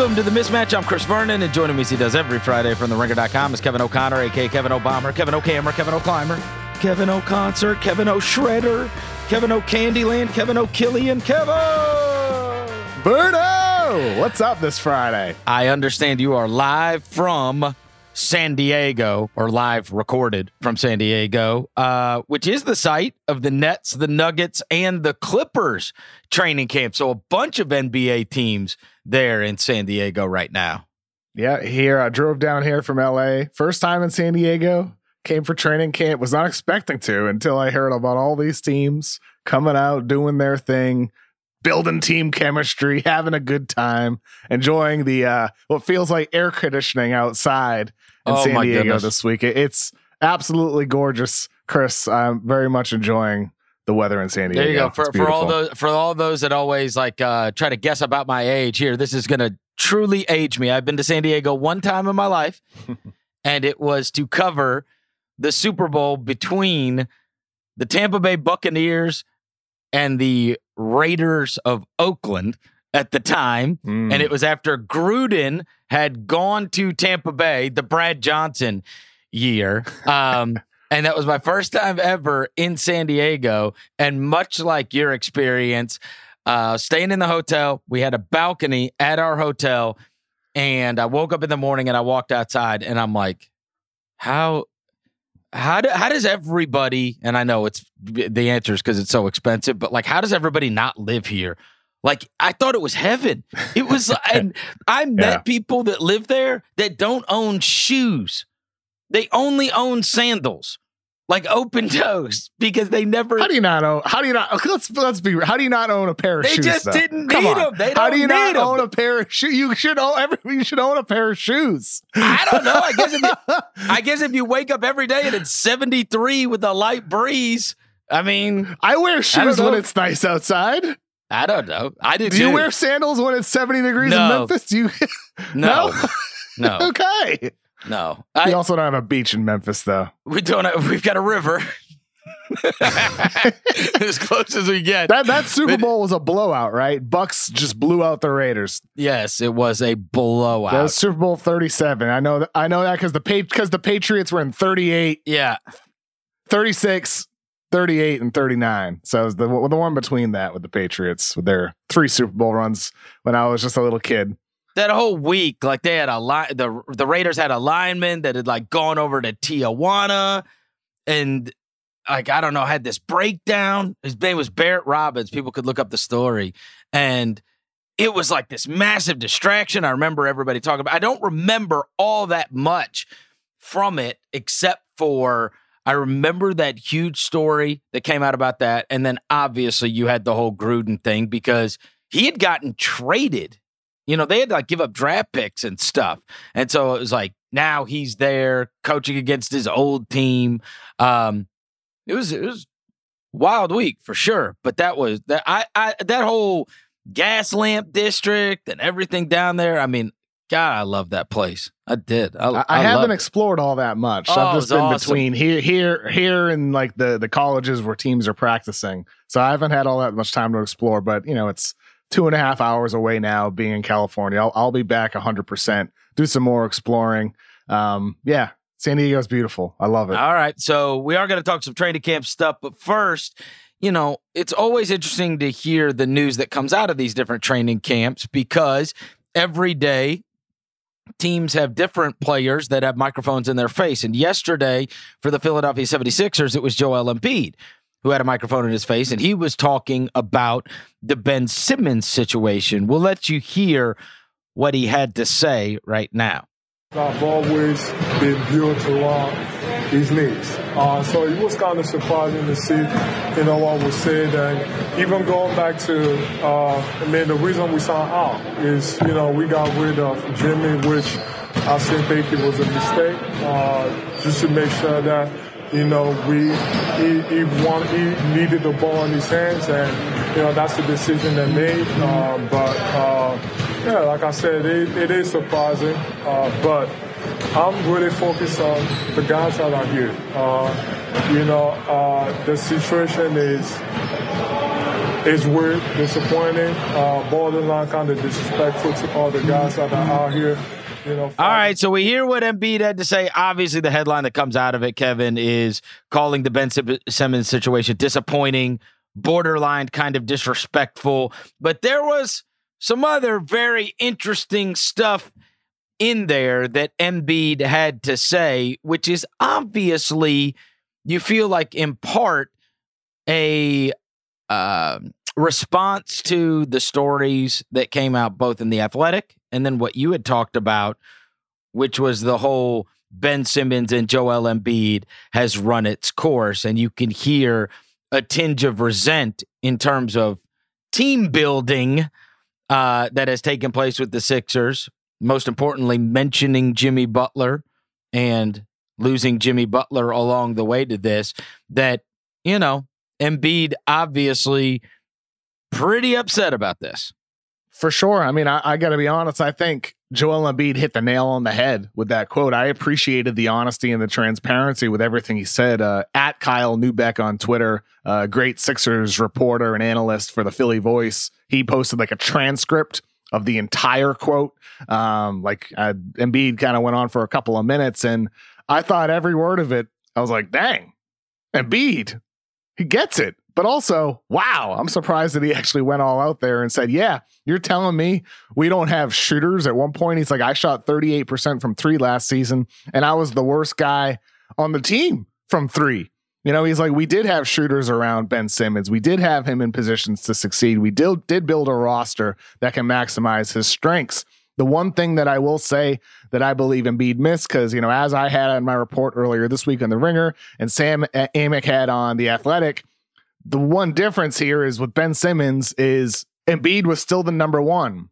Welcome to the mismatch. I'm Chris Vernon, and joining me as he does every Friday from the ringer.com is Kevin O'Connor, aka Kevin O'Bomber, Kevin O'Camera, Kevin O'Climber, Kevin O'Concert, Kevin O'Shredder, Kevin O'Candyland, Kevin O'Killian, Kevin Berto! What's up this Friday? I understand you are live from San Diego, or live recorded from San Diego, uh, which is the site of the Nets, the Nuggets, and the Clippers training camp. So a bunch of NBA teams there in San Diego right now. Yeah, here I drove down here from LA. First time in San Diego. Came for training camp. Was not expecting to until I heard about all these teams coming out, doing their thing, building team chemistry, having a good time, enjoying the uh what feels like air conditioning outside in Oh, San Diego goodness. this week. It's absolutely gorgeous, Chris. I'm very much enjoying the weather in San Diego. There you go. For, for all those for all those that always like uh, try to guess about my age here, this is gonna truly age me. I've been to San Diego one time in my life, and it was to cover the Super Bowl between the Tampa Bay Buccaneers and the Raiders of Oakland at the time. Mm. And it was after Gruden had gone to Tampa Bay, the Brad Johnson year. Um, and that was my first time ever in San Diego. And much like your experience, uh, staying in the hotel, we had a balcony at our hotel. And I woke up in the morning and I walked outside and I'm like, how how do, how does everybody and I know it's the answer is because it's so expensive, but like how does everybody not live here? Like I thought it was heaven. It was and I met Yeah. people that live there that don't own shoes. They only own sandals. Like open toes because they never How do you not own? How do you not? Let's let's be. How do you not own a pair of They shoes? They just though? didn't Come need on. 'em. They How do you not need 'em. own a pair of shoes? You should own every. You should own a pair of shoes. I don't know. I guess if you, I guess if you wake up every day and it's 73 with a light breeze, I mean, I wear shoes know. when it's nice outside. I don't know. I do, Do too. you wear sandals when it's seventy degrees No. in Memphis? Do you? no, no, okay. No. We I, also don't have a beach in Memphis, though. we don't. Have, we've got a river. as close as we get. That that Super Bowl was a blowout, right? Bucks just blew out the Raiders. yes, it was a blowout. That was Super Bowl thirty seven. I know that. I know that because the because the Patriots were in 38, yeah, 36, 38, and thirty nine. So it was the the one between that with the Patriots with their three Super Bowl runs when I was just a little kid. That whole week, like they had a line, the the Raiders had a lineman that had like gone over to Tijuana, and like I don't know, had this breakdown. His name was Barrett Robbins. People could look up the story, and it was like this massive distraction. I remember everybody talking about. I don't remember all that much from it, except for I remember that huge story that came out about that, and then obviously you had the whole Gruden thing because he had gotten traded you know, they had to like give up draft picks and stuff. And so it was like now he's there coaching against his old team. Um, it was it was wild week for sure. But that was that I I that whole gas lamp district and everything down there. I mean, God, I love that place. I did. I, I, I haven't explored all that much. Oh, I've just been awesome. between here, here, here, and like the the colleges where teams are practicing. So I haven't had all that much time to explore. But you know, it's two and a half hours away now. Being in California, I'll, I'll be back hundred percent. Do some more exploring. Um, yeah, San Diego's beautiful. I love it. All right. So we are going to talk some training camp stuff. But first, you know, it's always interesting to hear the news that comes out of these different training camps because every day teams have different players that have microphones in their face. And yesterday for the Philadelphia 76ers, it was Joel Embiid who had a microphone in his face and he was talking about the Ben Simmons situation. We'll let you hear what he had to say right now. I've always been built around his legs. Uh, so it was kind of surprising to see, you know, what was said. And even going back to, uh, I mean, the reason we signed Al is, you know, we got rid of Jimmy, which I think it was a mistake, uh, just to make sure that, you know, we he, he, want, he needed the ball in his hands, and you know that's the decision they made. Uh, but uh, yeah, like I said, it, it is surprising, uh, but I'm really focused on the guys that are here. Uh, you know, uh, the situation is is weird, disappointing, uh, borderline kind of disrespectful to all the guys that are out here. You know, All right, so we hear what Embiid had to say. Obviously, the headline that comes out of it, Kevin, is calling the Ben Simmons situation disappointing, borderline kind of disrespectful. But there was some other very interesting stuff in there that Embiid had to say, which is obviously you feel like in part a uh, response to the stories that came out both in the Athletic and then what you had talked about, which was the whole Ben Simmons and Joel Embiid has run its course, and you can hear a tinge of resent in terms of team building uh, that has taken place with the Sixers. Most importantly, mentioning Jimmy Butler and losing Jimmy Butler along the way to this. That you know, Embiid obviously pretty upset about this. For sure. I mean, I, I got to be honest. I think Joel Embiid hit the nail on the head with that quote. I appreciated the honesty and the transparency with everything he said. Uh, at Kyle Neubeck on Twitter, uh, great Sixers reporter and analyst for the Philly Voice, he posted like a transcript of the entire quote. Um, like uh, Embiid kind of went on for a couple of minutes, and I thought every word of it. I was like, dang, Embiid, he gets it. But also, wow, I'm surprised that he actually went all out there and said, Yeah, you're telling me we don't have shooters. At one point, he's like, I shot 38% from three last season, and I was the worst guy on the team from three. You know, he's like, we did have shooters around Ben Simmons. We did have him in positions to succeed. We did, did build a roster that can maximize his strengths. The one thing that I will say that I believe Embiid missed, because, you know, as I had on my report earlier this week on The Ringer and Sam uh, Amick had on The Athletic, the one difference here is with Ben Simmons is Embiid was still the number one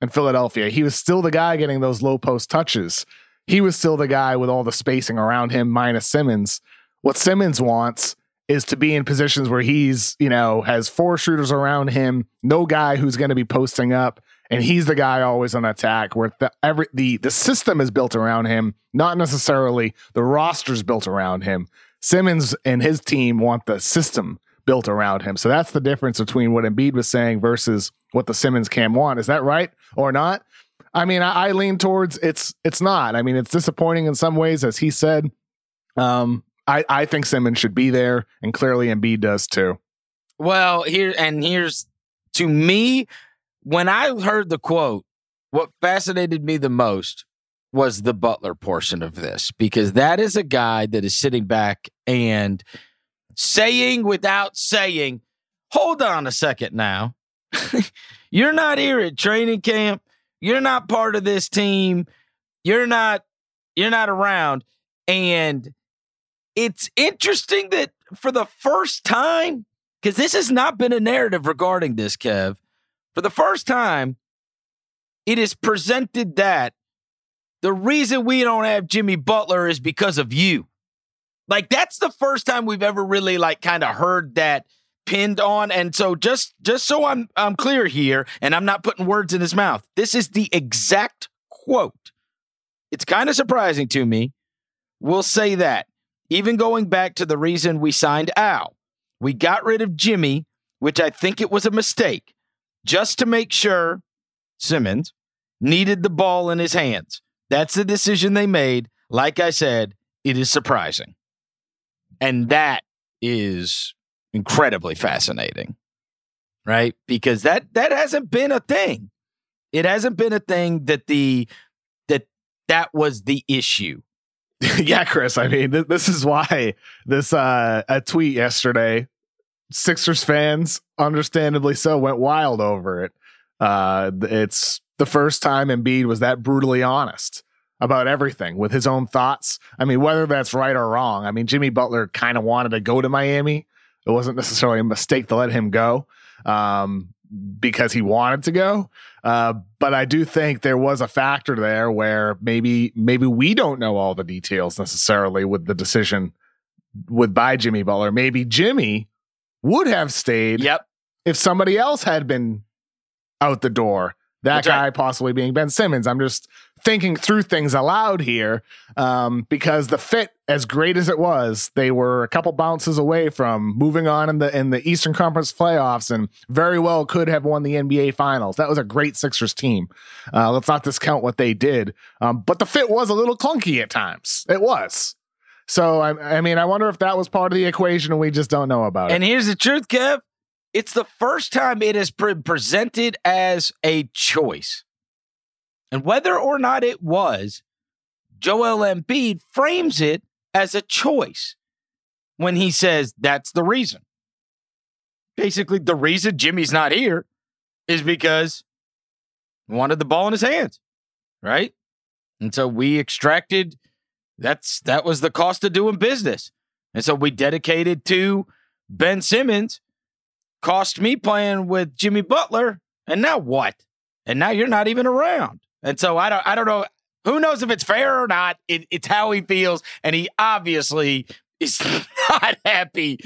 in Philadelphia. He was still the guy getting those low post touches. He was still the guy with all the spacing around him, minus Simmons. What Simmons wants is to be in positions where he's, you know, has four shooters around him, no guy who's going to be posting up, and he's the guy always on attack. Where the every the the system is built around him, not necessarily the roster's built around him. Simmons and his team want the system built around him. So that's the difference between what Embiid was saying versus what the Simmons cam want. Is that right or not? I mean, I, I lean towards it's it's not. I mean, it's disappointing in some ways, as he said. Um, I, I think Simmons should be there, and clearly Embiid does too. Well, here and here's to me when I heard the quote, what fascinated me the most was the Butler portion of this because that is a guy that is sitting back and saying without saying, hold on a second now. You're not here at training camp. You're not part of this team. You're not you're not around and it's interesting that for the first time cuz this has not been a narrative regarding this Kev. For the first time it is presented that the reason we don't have Jimmy Butler is because of you. Like that's the first time we've ever really like kind of heard that pinned on and so just just so I'm I'm clear here and I'm not putting words in his mouth. This is the exact quote. It's kind of surprising to me. We'll say that. Even going back to the reason we signed Al. We got rid of Jimmy, which I think it was a mistake, just to make sure Simmons needed the ball in his hands. That's the decision they made. Like I said, it is surprising. And that is incredibly fascinating. Right? Because that that hasn't been a thing. It hasn't been a thing that the that that was the issue. yeah, Chris. I mean, th- this is why this uh a tweet yesterday, Sixers fans, understandably so, went wild over it. Uh it's the first time Embiid was that brutally honest about everything with his own thoughts. I mean, whether that's right or wrong. I mean, Jimmy Butler kind of wanted to go to Miami. It wasn't necessarily a mistake to let him go um, because he wanted to go. Uh, but I do think there was a factor there where maybe maybe we don't know all the details necessarily with the decision with by Jimmy Butler. Maybe Jimmy would have stayed. Yep. If somebody else had been out the door that That's guy right. possibly being Ben Simmons. I'm just thinking through things aloud here um, because the fit, as great as it was, they were a couple bounces away from moving on in the in the Eastern Conference playoffs, and very well could have won the NBA Finals. That was a great Sixers team. Uh, let's not discount what they did, um, but the fit was a little clunky at times. It was. So I, I mean, I wonder if that was part of the equation, and we just don't know about it. And here's the truth, Kev. It's the first time it is pre- presented as a choice. And whether or not it was, Joel Embiid frames it as a choice when he says that's the reason. Basically, the reason Jimmy's not here is because he wanted the ball in his hands, right? And so we extracted that's that was the cost of doing business. And so we dedicated to Ben Simmons cost me playing with Jimmy Butler, and now what? And now you're not even around. And so I don't I don't know who knows if it's fair or not. It, it's how he feels, and he obviously is not happy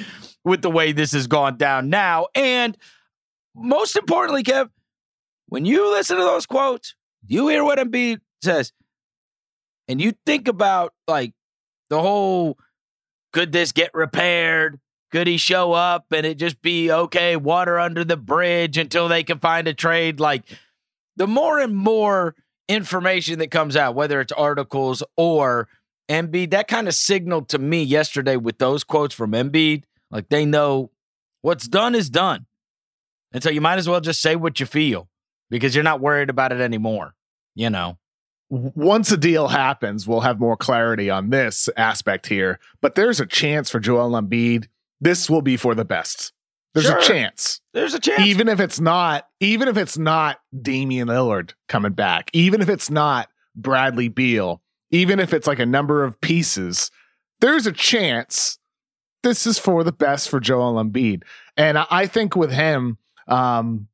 with the way this has gone down now. And most importantly, Kev, when you listen to those quotes, you hear what Embiid says, and you think about like the whole could this get repaired? Could he show up and it just be okay, water under the bridge until they can find a trade? Like the more and more information that comes out, whether it's articles or Embiid, that kind of signaled to me yesterday with those quotes from Embiid, like they know what's done is done. And so you might as well just say what you feel because you're not worried about it anymore, you know? once a deal happens, we'll have more clarity on this aspect here. But there's a chance for Joel Embiid. This will be for the best. There's Sure. a chance. There's a chance. Even if it's not, even if it's not Damian Lillard coming back, even if it's not Bradley Beal, even if it's like a number of pieces, there's a chance this is for the best for Joel Embiid. And I, I think with him, um,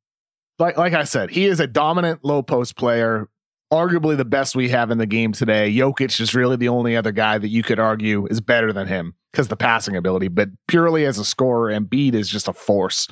like like I said, he is a dominant low post player, arguably the best we have in the game today. Jokic is really the only other guy that you could argue is better than him because the passing ability, but purely as a scorer, Embiid is just a force.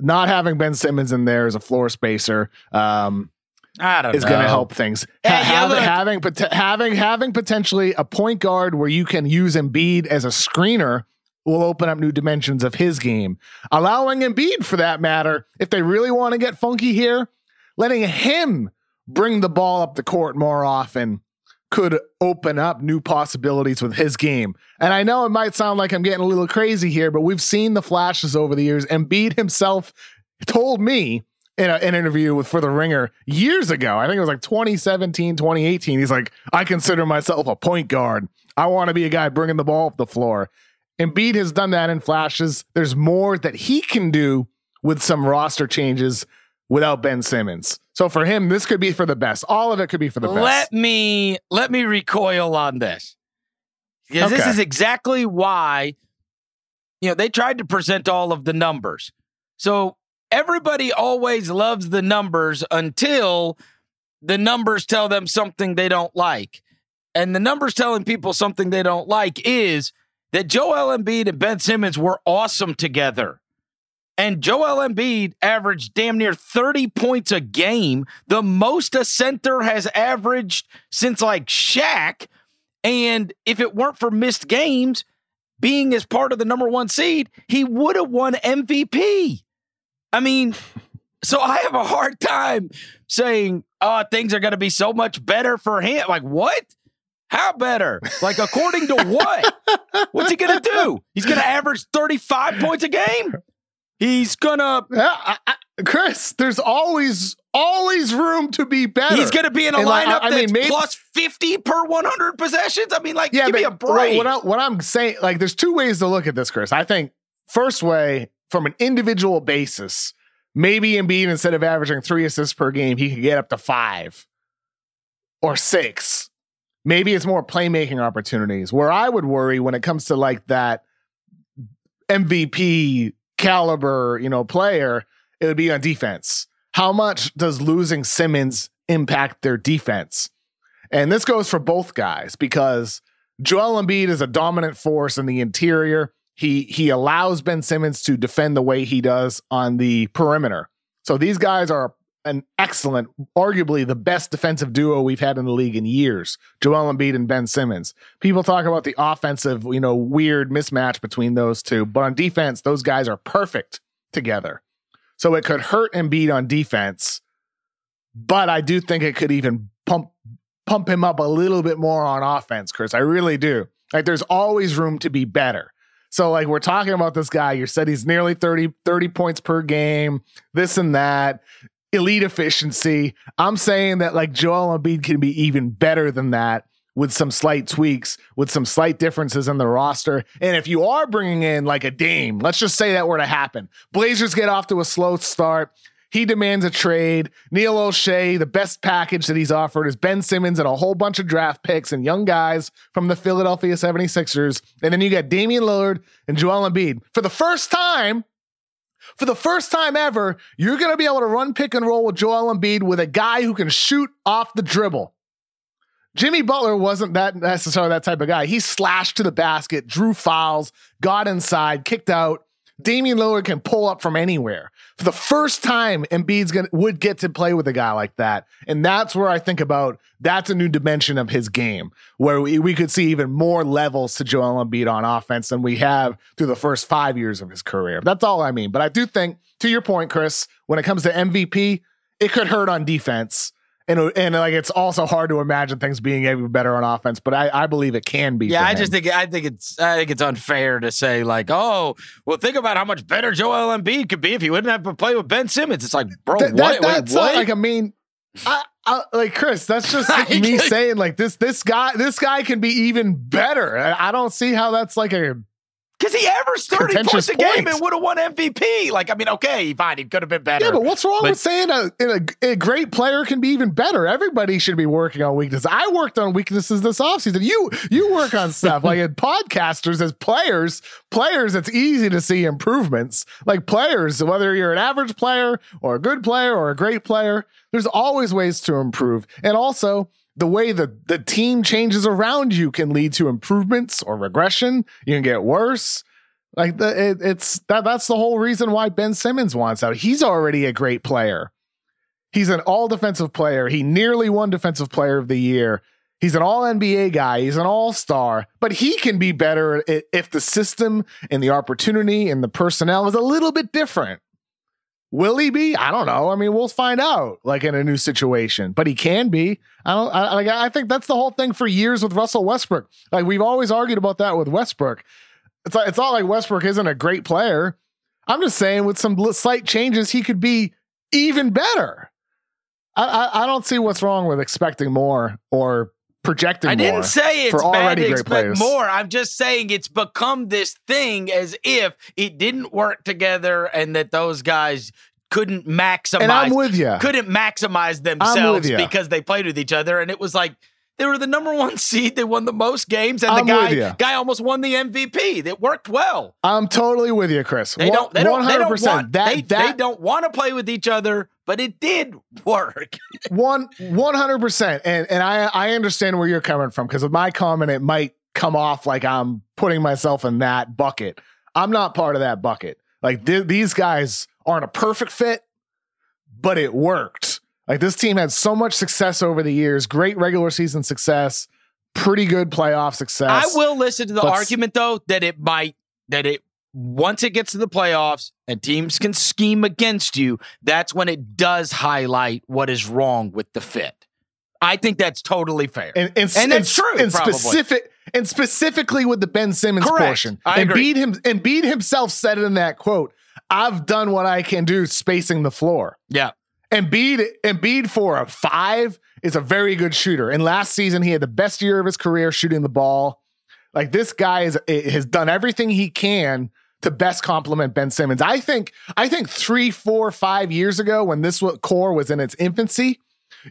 Not having Ben Simmons in there as a floor spacer um, I don't is going to help things. Hey, Ha- having, look. having pot- having having potentially a point guard where you can use Embiid as a screener will open up new dimensions of his game. Allowing Embiid, for that matter, if they really want to get funky here, letting him bring the ball up the court more often could open up new possibilities with his game. And I know it might sound like I'm getting a little crazy here, but we've seen the flashes over the years. Embiid himself told me in a, an interview with for the Ringer years ago. I think it was like 2017, 2018. He's like, I consider myself a point guard. I want to be a guy bringing the ball up the floor. Embiid has done that in flashes. There's more that he can do with some roster changes without Ben Simmons. So for him, this could be for the best. All of it could be for the best. Let me let me recoil on this. Because this is exactly why you know they tried to present all of the numbers. So everybody always loves the numbers until the numbers tell them something they don't like. And the numbers telling people something they don't like is that Joel Embiid and Ben Simmons were awesome together. And Joel Embiid averaged damn near 30 points a game, the most a center has averaged since like Shaq. And if it weren't for missed games, being as part of the number one seed, he would have won MVP. I mean, so I have a hard time saying, oh, things are going to be so much better for him. Like, what? How better? Like, according to what? What's he going to do? He's going to average 35 points a game? He's to. Yeah, I, Chris, there's always always room to be better. He's to be in a And, like, lineup I- I mean, maybe- plus 50 per 100 possessions. I mean, like, yeah, give me a break. What, I, what I'm saying, like, there's two ways to look at this, Chris. I think first way, from an individual basis, maybe Embiid instead of averaging three assists per game, he could get up to five or six. Maybe it's more playmaking opportunities. Where I would worry when it comes to like that MVP caliber, you know, player, it would be on defense. How much does losing Simmons impact their defense? And this goes for both guys because Joel Embiid is a dominant force in the interior. He he allows Ben Simmons to defend the way he does on the perimeter. So these guys are an excellent, arguably the best defensive duo we've had in the league in years. Joel Embiid and Ben Simmons. People talk about the offensive, you know, weird mismatch between those two, but on defense, those guys are perfect together. So it could hurt Embiid on defense, but I do think it could even pump pump him up a little bit more on offense, Chris. I really do. Like there's always room to be better. So like we're talking about this guy, you said he's nearly 30 30 points per game, this and that, elite efficiency. I'm saying that like Joel Embiid can be even better than that with some slight tweaks, with some slight differences in the roster. And if you are bringing in like a Dame, let's just say that were to happen. Blazers get off to a slow start. He demands a trade. Neil Olshey, the best package that he's offered is Ben Simmons and a whole bunch of draft picks and young guys from the Philadelphia 76ers. And then you got Damian Lillard and Joel Embiid. For the first time, for the first time ever, you're going to be able to run pick and roll with Joel Embiid with a guy who can shoot off the dribble. Jimmy Butler wasn't that necessarily that type of guy. He slashed to the basket, drew fouls, got inside, kicked out. Damian Lillard can pull up from anywhere. For the first time, Embiid's gonna would get to play with a guy like that, and that's where I think about that's a new dimension of his game, where we, we could see even more levels to Joel Embiid on offense than we have through the first five years of his career. That's all I mean. But I do think, to your point, Chris, when it comes to MVP, it could hurt on defense. And, and like it's also hard to imagine things being even better on offense, but I, I believe it can be. Yeah, I him. just think I think it's I think it's unfair to say like, oh, well, think about how much better Joel Embiid could be if he wouldn't have to play with Ben Simmons. It's like, bro, Th- what? that- Wait, uh, what? like I mean, I, I, like Chris. That's just like me saying like this. This guy, this guy can be even better. I, I don't see how that's like a. Because he averaged 30 points a game point. and would have won MVP. Like, I mean, okay, fine, he could have been better. Yeah, but what's wrong But- with saying a, a a great player can be even better? Everybody should be working on weaknesses. I worked on weaknesses this offseason. You you work on stuff like in podcasters as players. Players, it's easy to see improvements. Like players, whether you're an average player or a good player or a great player, there's always ways to improve. And also, the way the, the team changes around you can lead to improvements or regression. You can get worse. Like the, it, it's that that's the whole reason why Ben Simmons wants out. He's already a great player. He's an all defensive player. He nearly won defensive player of the year. He's an all NBA guy. He's an all star, but he can be better if the system and the opportunity and the personnel is a little bit different. Will he be? I don't know. I mean, we'll find out. Like in a new situation, but he can be. I don't. I, I think that's the whole thing for years with Russell Westbrook. Like we've always argued about that with Westbrook. It's like, it's not like Westbrook isn't a great player. I'm just saying with some slight changes, he could be even better. I, I, I don't see what's wrong with expecting more or projecting I didn't more say it's for bad already to great expect players. more. I'm just saying it's become this thing as if it didn't work together and that those guys couldn't maximize And I'm with you. couldn't maximize themselves because they played with each other. And it was like they were the number one seed. They won the most games, and I'm the guy guy almost won the MVP. That worked well. I'm totally with you, Chris. They don't. They don't. They don't want. that, they, that, they don't want to play with each other, but it did work. One one hundred percent, and and I I understand where you're coming from because with my comment, it might come off like I'm putting myself in that bucket. I'm not part of that bucket. Like th- these guys aren't a perfect fit, but it worked. Like this team had so much success over the years, great regular season success, pretty good playoff success. I will listen to the But argument though that it might that it once it gets to the playoffs and teams can scheme against you, that's when it does highlight what is wrong with the fit. I think that's totally fair. and and, And that's true, And probably. specific and specifically with the Ben Simmons Correct. portion. I and agree. Embiid him and Embiid himself said it in that quote. I've done what I can do spacing the floor. yeah. Embiid Embiid for a five is a very good shooter. And last season he had the best year of his career shooting the ball. Like this guy is has done everything he can to best complement Ben Simmons. I think I think three, four, five years ago when this core was in its infancy,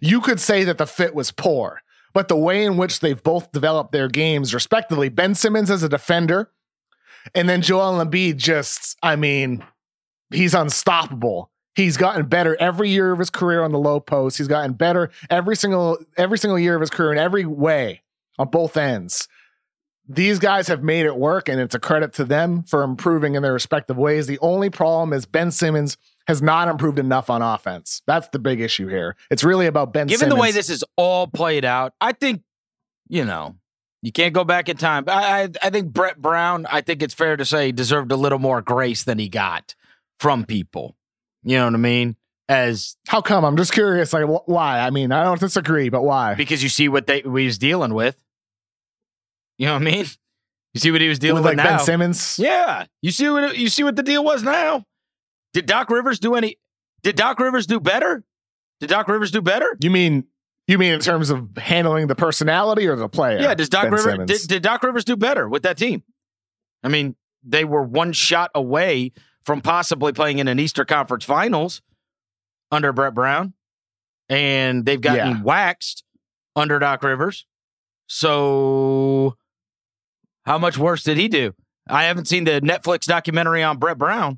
you could say that the fit was poor. But the way in which they've both developed their games, respectively, Ben Simmons as a defender, and then Joel Embiid just, I mean, he's unstoppable. He's gotten better every year of his career on the low post. He's gotten better every single every single year of his career in every way on both ends. These guys have made it work, and it's a credit to them for improving in their respective ways. The only problem is Ben Simmons has not improved enough on offense. That's the big issue here. It's really about Ben Given Simmons. the way this is all played out, I think, you know, you can't go back in time. I, I I think Brett Brown, I think it's fair to say, deserved a little more grace than he got from people. You know what I mean? As How come? I'm just curious. Like, wh- why? I mean, I don't disagree, but why? because you see what they was dealing with. You know what I mean? You see what he was dealing With with, like now. Ben Simmons. Yeah, you see what you see what the deal was now. Did Doc Rivers do any? Did Doc Rivers do better? Did Doc Rivers do better? You mean you mean in terms of handling the personality or the player? Yeah, does Doc Ben Rivers did, did Doc Rivers do better with that team? I mean, they were one shot away from possibly playing in an Easter Conference Finals under Brett Brown, and they've gotten Yeah. waxed under Doc Rivers. So, how much worse did he do? I haven't seen the Netflix documentary on Brett Brown.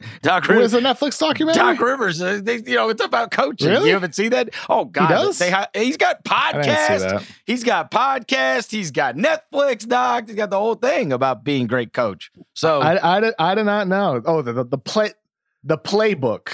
Doc What Rivers. is a Netflix documentary? Doc Rivers, uh, they, you know, it's about coaching. Really? You haven't seen that? Oh God, does? They ha- he's got I didn't see podcasts. that. He's got podcast. He's got Netflix doc. He's got the whole thing about being great coach. So I, I, I did not know. Oh, the, the, the play the playbook.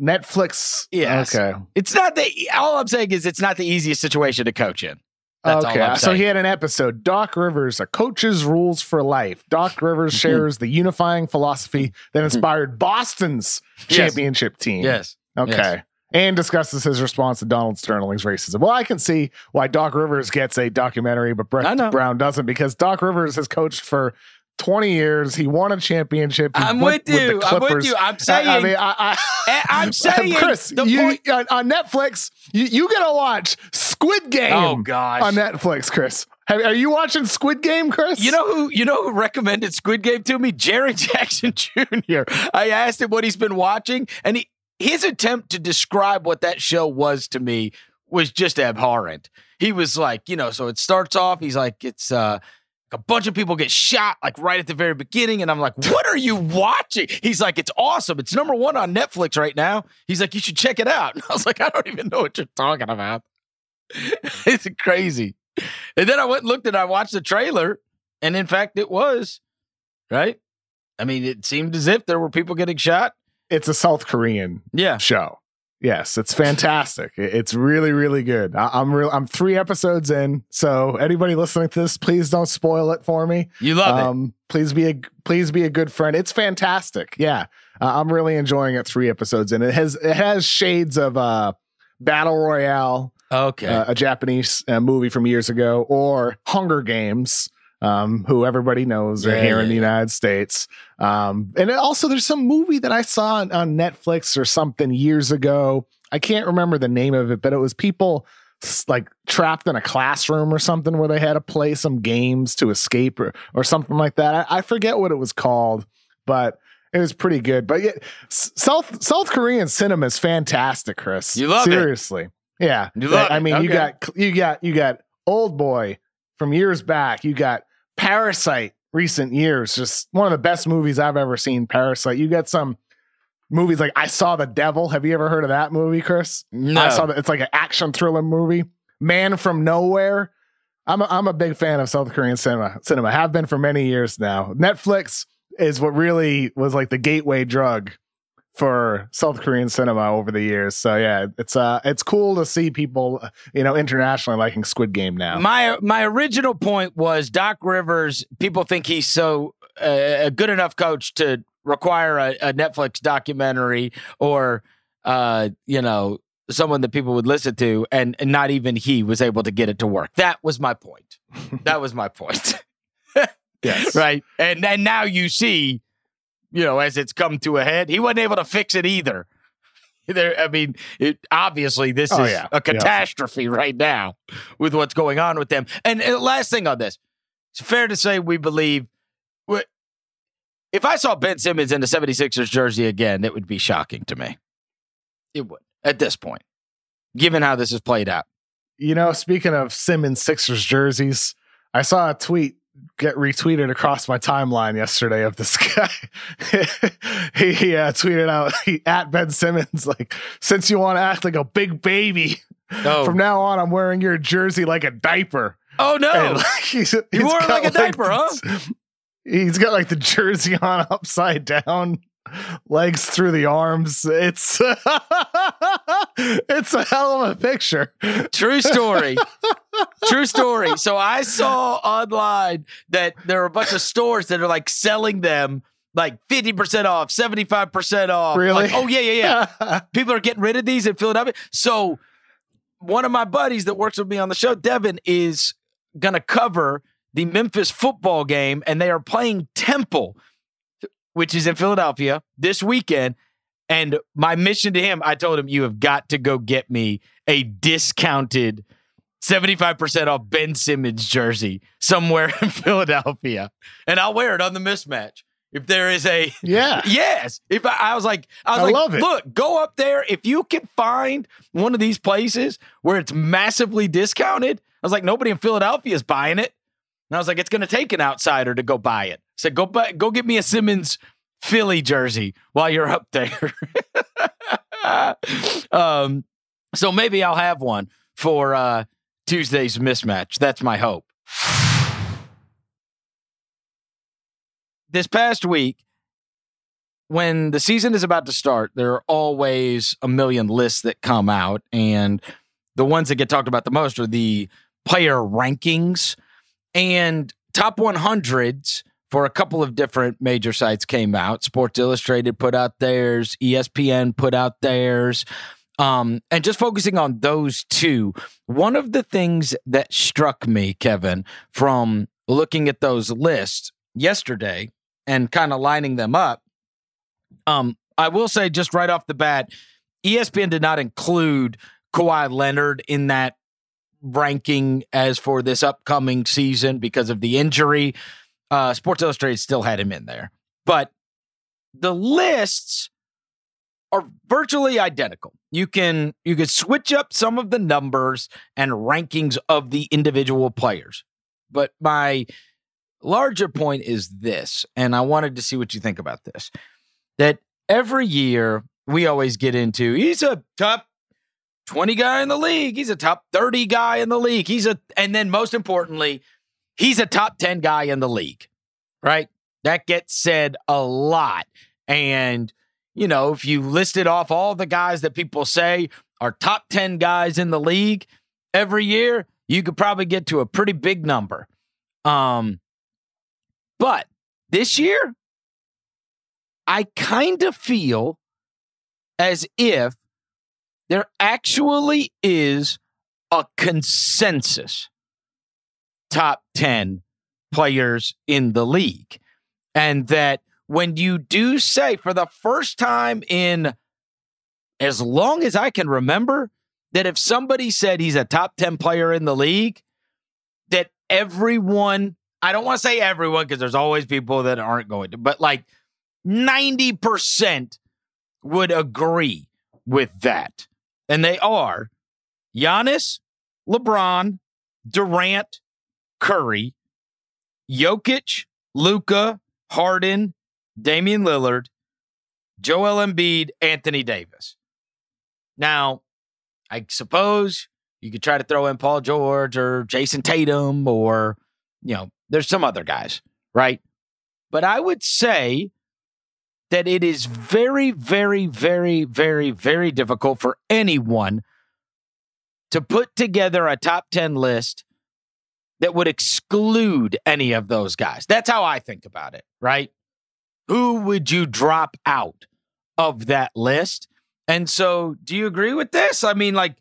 Netflix. Yes. Okay. it's not the. All I'm saying is it's not the easiest situation to coach in. That's okay. so he had an episode. Doc Rivers, a coach's rules for life. Doc Rivers shares the unifying philosophy that inspired Boston's Yes. championship team. yes. Okay. Yes. And discusses his response to Donald Sterling's racism. Well, I can see why Doc Rivers gets a documentary, but. Brett Brown doesn't because Doc Rivers has coached for 20 years. He won a championship. He I'm with you. the I'm with you. I'm saying. I, mean, I, I, I'm saying Chris, the you, point- on, Netflix, you, you gotta watch Squid Game oh gosh. on Netflix, Chris. Have, are you watching Squid Game, Chris? You know who you know who recommended Squid Game to me? Jaren Jackson Jr. I asked him what he's been watching, and he, his attempt to describe what that show was to me was just abhorrent. He was like, you know, so it starts off, he's like, it's uh a bunch of people get shot like right at the very beginning, and I'm like, what are you watching? He's like, it's awesome. It's number one on Netflix right now. He's like, you should check it out. And I was like, I don't even know what you're talking about. it's crazy. And then I went and looked and I watched the trailer, and in fact, it was right. I mean, it seemed as if there were people getting shot. it's a South Korean Yeah. show. Yes, it's fantastic. It's really, really good. I, I'm real. I'm three episodes in, so anybody listening to this, please don't spoil it for me. You love it. Um, please be a please be a good friend. It's fantastic. Yeah, uh, I'm really enjoying it. Three episodes in. It has it has shades of uh, Battle Royale, Okay. uh, a Japanese uh, movie from years ago, or Hunger Games. Um, who everybody knows are Yeah, here in the yeah. United States. Um, and it also, there's some movie that I saw on, on Netflix or something years ago. I can't remember the name of it, but it was people like trapped in a classroom or something where they had to play some games to escape or, or something like that. I, I forget what it was called, but it was pretty good. But yeah, South South Korean cinema is fantastic, Chris. You love it. seriously. Yeah, You love I it. mean, you got you got you got Old Boy from years back. You got Parasite recent years. Just one of the best movies I've ever seen. Parasite. You got some movies like I Saw the Devil. Have you ever heard of that movie, Chris? No. I saw that. It's like an action thriller movie. Man from Nowhere. I'm a, I'm a big fan of South Korean cinema. Cinema have been for many years now. Netflix is what really was like the gateway drug for South Korean cinema over the years. So yeah, it's uh it's cool to see people you know internationally liking Squid Game now. My my original point was Doc Rivers. People think he's so uh, a good enough coach to require a, a Netflix documentary or uh, you know someone that people would listen to, and, and not even he was able to get it to work. That was my point. that was my point. yes. right? And and now you see, you know, as it's come to a head, he wasn't able to fix it either. There, I mean, it, obviously this Oh, is yeah. a catastrophe right now with what's going on with them. And, and last thing on this, it's fair to say we believe. If I saw Ben Simmons in the 76ers jersey again, it would be shocking to me. It would at this point, given how this has played out. You know, speaking of Simmons Sixers jerseys, I saw a tweet get retweeted across my timeline yesterday of this guy. he he uh, tweeted out he, at Ben Simmons like, "Since you want to act like a big baby, Oh, from now on, I'm wearing your jersey like a diaper." oh no! And, like, he's, You wore it like a diaper, huh? He's got like the jersey on upside down, legs through the arms. It's it's a hell of a picture. True story. True story. So I saw online that there are a bunch of stores that are like selling them like 50% off, 75% off. Really? Like, oh, yeah, yeah, yeah. People are getting rid of these in Philadelphia. So one of my buddies that works with me on the show, Devin, is going to cover the Memphis football game, and they are playing Temple, which is in Philadelphia this weekend. And my mission to him, I told him, you have got to go get me a discounted 75% off Ben Simmons jersey somewhere in Philadelphia. And I'll wear it on the mismatch. If there is a yeah. Yes. If I, I was like, I was I like, love it. look, go up there. If you can find one of these places where it's massively discounted, I was like, nobody in Philadelphia is buying it. And I was like, it's going to take an outsider to go buy it. Said, go buy, go get me a Simmons Philly jersey while you're up there. um, so maybe I'll have one for uh, Tuesday's mismatch. That's my hope. This past week, when the season is about to start, there are always a million lists that come out. And the ones that get talked about the most are the player rankings and top 100s for a couple of different major sites came out. Sports Illustrated put out theirs, ESPN put out theirs. Um, and just focusing on those two, one of the things that struck me, Kevin, from looking at those lists yesterday and kind of lining them up, um, I will say just right off the bat, ESPN did not include Kawhi Leonard in that ranking as for this upcoming season because of the injury. Uh, Sports Illustrated still had him in there, but the lists are virtually identical. You can you could switch up some of the numbers and rankings of the individual players. But my larger point is this, and I wanted to see what you think about this. That every year we always get into he's a top 20 guy in the league, he's a top 30 guy in the league. He's a and then most importantly, he's a top 10 guy in the league. Right? That gets said a lot. And you know, if you listed off all the guys that people say are top 10 guys in the league every year, you could probably get to a pretty big number. Um, but this year, I kind of feel as if there actually is a consensus top 10 players in the league. And that when you do say for the first time in as long as I can remember, that if somebody said he's a top 10 player in the league, that everyone, I don't want to say everyone because there's always people that aren't going to, but like 90% would agree with that. And they are Giannis, LeBron, Durant, Curry, Jokic, Luka, Harden, Damian Lillard, Joel Embiid, Anthony Davis. Now, I suppose you could try to throw in Paul George or Jayson Tatum or, you know, there's some other guys, right? But I would say that it is very, very, very, very, very difficult for anyone to put together a top 10 list that would exclude any of those guys. That's how I think about it, right? Who would you drop out of that list? And so, do you agree with this? I mean, like,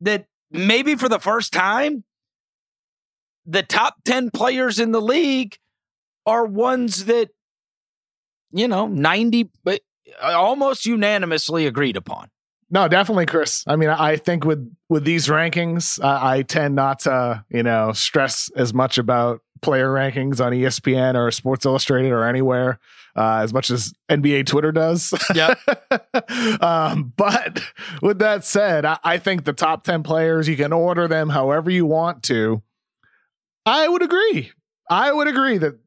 that maybe for the first time, the top 10 players in the league are ones that, you know, 90, but uh, almost unanimously agreed upon. No, definitely, Chris. I mean, I think with with these rankings, I tend not to, you know, stress as much about player rankings on ESPN or Sports Illustrated or anywhere uh, as much as NBA Twitter does. Yeah. um, but with that said, I, I think the top ten players you can order them however you want to. I would agree. I would agree that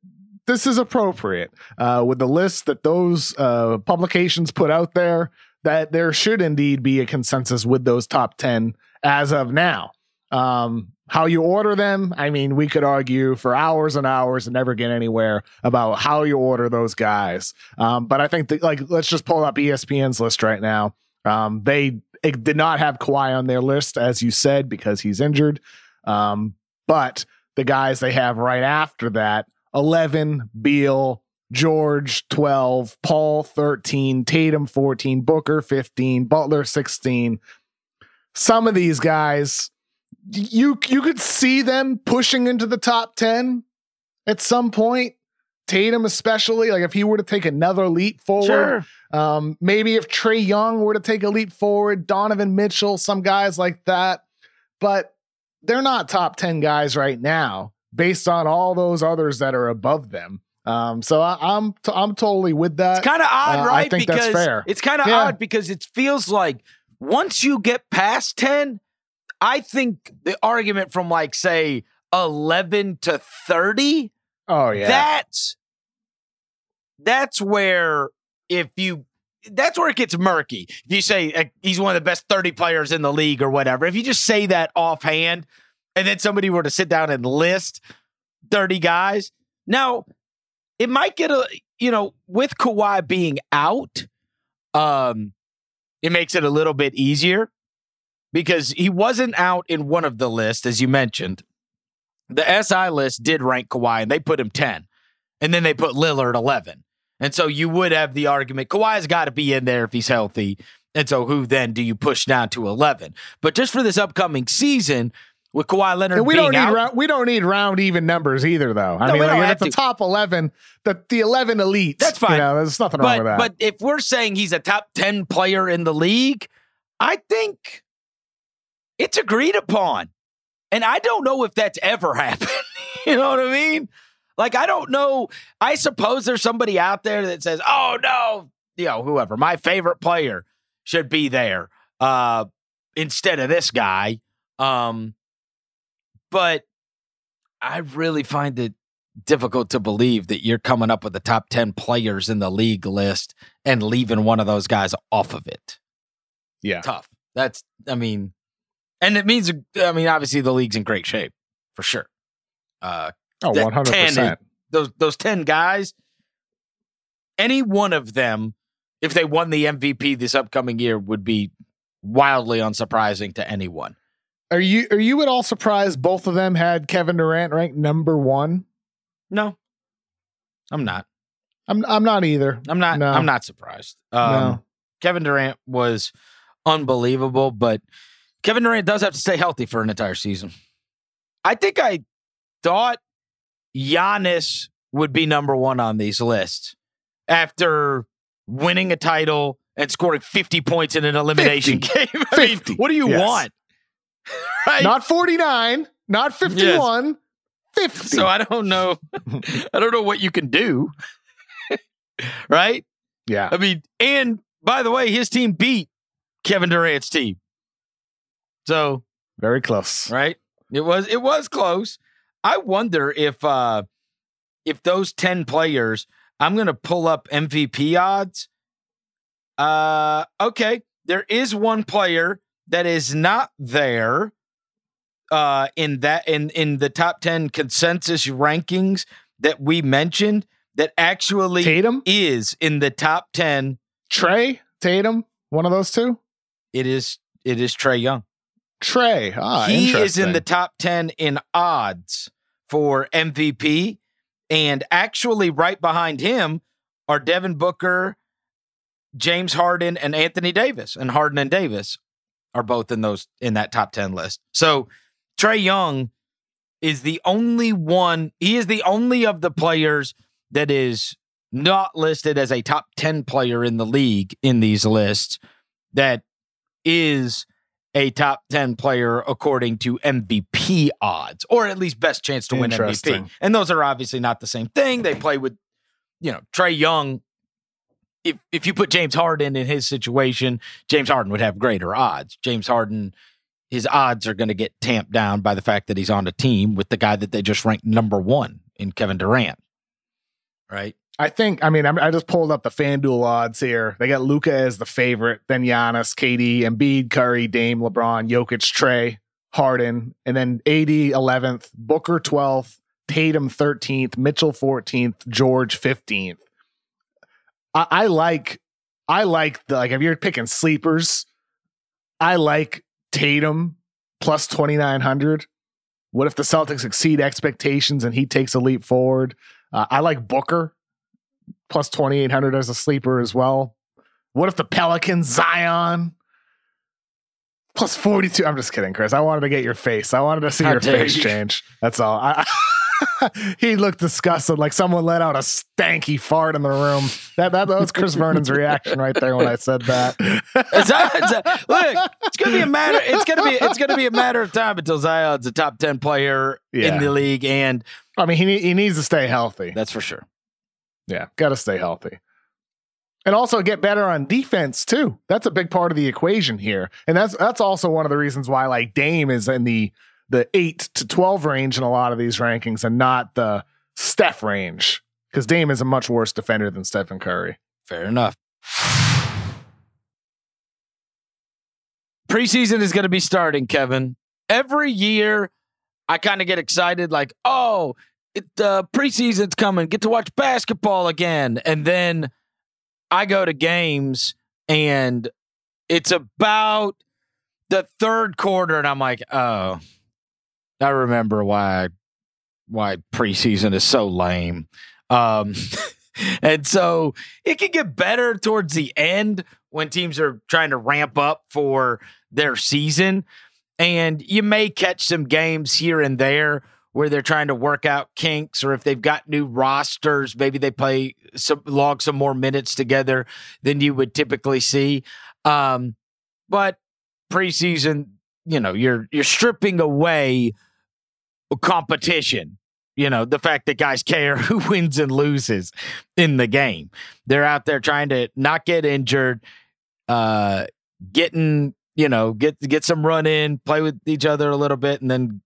this is appropriate uh, with the list that those uh, publications put out there that there should indeed be a consensus with those top 10 as of now. Um, how you order them, I mean, we could argue for hours and hours and never get anywhere about how you order those guys. Um, but I think like, let's just pull up ESPN's list right now. Um, they did not have Kawhi on their list, as you said, because he's injured. Um, but the guys they have right after that 11, Beal, George 12, Paul 13, Tatum 14, Booker 15, Butler 16. Some of these guys you you could see them pushing into the top 10 at some point. Tatum especially like if he were to take another leap forward. Sure. Um maybe if Trae Young were to take a leap forward, Donovan Mitchell, some guys like that. But they're not top 10 guys right now based on all those others that are above them. Um, so I, am t- I'm totally with that. It's kind of odd, Uh, right? I think because that's fair. It's kind of Yeah. odd because it feels like once you get past 10, I think the argument from like say 11 to 30, Oh yeah. that's that's where if you that's where it gets murky. If you say uh, he's one of the best 30 players in the league or whatever, if you just say that offhand and then somebody were to sit down and list 30 guys, now it might get a you know, with Kawhi being out, um, it makes it a little bit easier because he wasn't out in one of the lists, as you mentioned. The SI list did rank Kawhi and they put him 10. And then they put Lillard 11. And so you would have the argument Kawhi's got to be in there if he's healthy. And so who then do you push down to 11? But just for this upcoming season, with Kawhi Leonard And we don't need out, round, we don't need round even numbers either, though. I No, mean, like, the to. top eleven, the the eleven elite, That's fine. You know, there's nothing wrong with that. But if we're saying he's a top 10 player in the league, I think it's agreed upon. And I don't know if that's ever happened. you know what I mean? Like, I don't know. I suppose there's somebody out there that says, oh, no, you know, whoever, my favorite player should be there uh, instead of this guy. Um, but I really find it difficult to believe that you're coming up with the top 10 players in the league list and leaving one of those guys off of it. yeah, Tough. That's, I mean, and it means, I mean, obviously the league's in great shape for sure. Uh, oh, that one hundred 10 percent. those those 10 guys, any one of them, if they won the MVP this upcoming year, would be wildly unsurprising to anyone. Are you are you at all surprised both of them had Kevin Durant ranked number one? No, I'm not. I'm I'm not either. I'm not. No. I'm not surprised. Um, No. Kevin Durant was unbelievable, but Kevin Durant does have to stay healthy for an entire season. I think I thought Giannis would be number one on these lists after winning a title and scoring 50 points in an elimination 50. game. I mean, 50. what do you Yes. want? Right? Not 49, not 51, 50. so I don't know. I don't know what you can do. right? yeah. I mean, and by the way, his team beat Kevin Durant's team. So, Very close. right? It was it was close. I wonder if uh if those 10 players, I'm going to pull up MVP odds. Uh okay, there is one player that is not there uh in that in in the top 10 consensus rankings that we mentioned that actually Tatum, is in the top 10 Trae, Tatum, one of those two. it is it is Trae Young. Trae. Ah, he is in the top 10 in odds for MVP. And actually, right behind him are Devin Booker, James Harden, and Anthony Davis. And Harden and Davis are both in those in that top 10 list. So Trae Young is the only one, he is the only of the players that is not listed as a top 10 player in the league in these lists that is a top 10 player according to MVP odds, or at least best chance to win MVP. And those are obviously not the same thing. They play with, you know, Trae Young. If if you put James Harden in his situation, James Harden would have greater odds. James Harden, his odds are going to get tamped down by the fact that he's on a team with the guy that they just ranked number one in Kevin Durant. Right? I think, I mean, I'm, I just pulled up the FanDuel odds here. They got Luka as the favorite, then Giannis, KD, Embiid, Curry, Dame, LeBron, Jokic, Trae, Harden, and then AD 11th, Booker 12th, Tatum 13th, Mitchell 14th, George 15th. I, I like, I like the, like, if you're picking sleepers, I like Tatum plus 2,900. What if the Celtics exceed expectations and he takes a leap forward? Uh, I like Booker plus 2800 as a sleeper as well. What if the Pelicans Zion plus 42? I'm just kidding, Chris. I wanted to get your face. I wanted to see How your face you. change. That's all. I, he looked disgusted, like someone let out a stanky fart in the room. That that, that was Chris Vernon's reaction right there when I said that. Zion- Zion- look, it's gonna be a matter. It's gonna be. It's gonna be a matter of time until Zion's a top ten player Yeah. in the league, and I mean, he he needs to stay healthy. that's for sure. Yeah, got to stay healthy. And also get better on defense too. That's a big part of the equation here. And that's that's also one of the reasons why like Dame is in the the 8 to 12 range in a lot of these rankings and not the Steph range cuz Dame is a much worse defender than Stephen Curry. Fair enough. Preseason is going to be starting, Kevin. Every year, I kind of get excited, like, oh, it uh, preseason's coming. Get to watch basketball again, and then I go to games, and it's about the third quarter, and I'm like, oh, I remember why why preseason is so lame. Um, and so it can get better towards the end when teams are trying to ramp up for their season. And you may catch some games here and there where they're trying to work out kinks, or if they've got new rosters, maybe they play some log some more minutes together than you would typically see. Um, but preseason, you know, you're you're stripping away competition you know the fact that guys care who wins and loses in the game. They're out there trying to not get injured uh getting you know get get some run in play with each other a little bit and then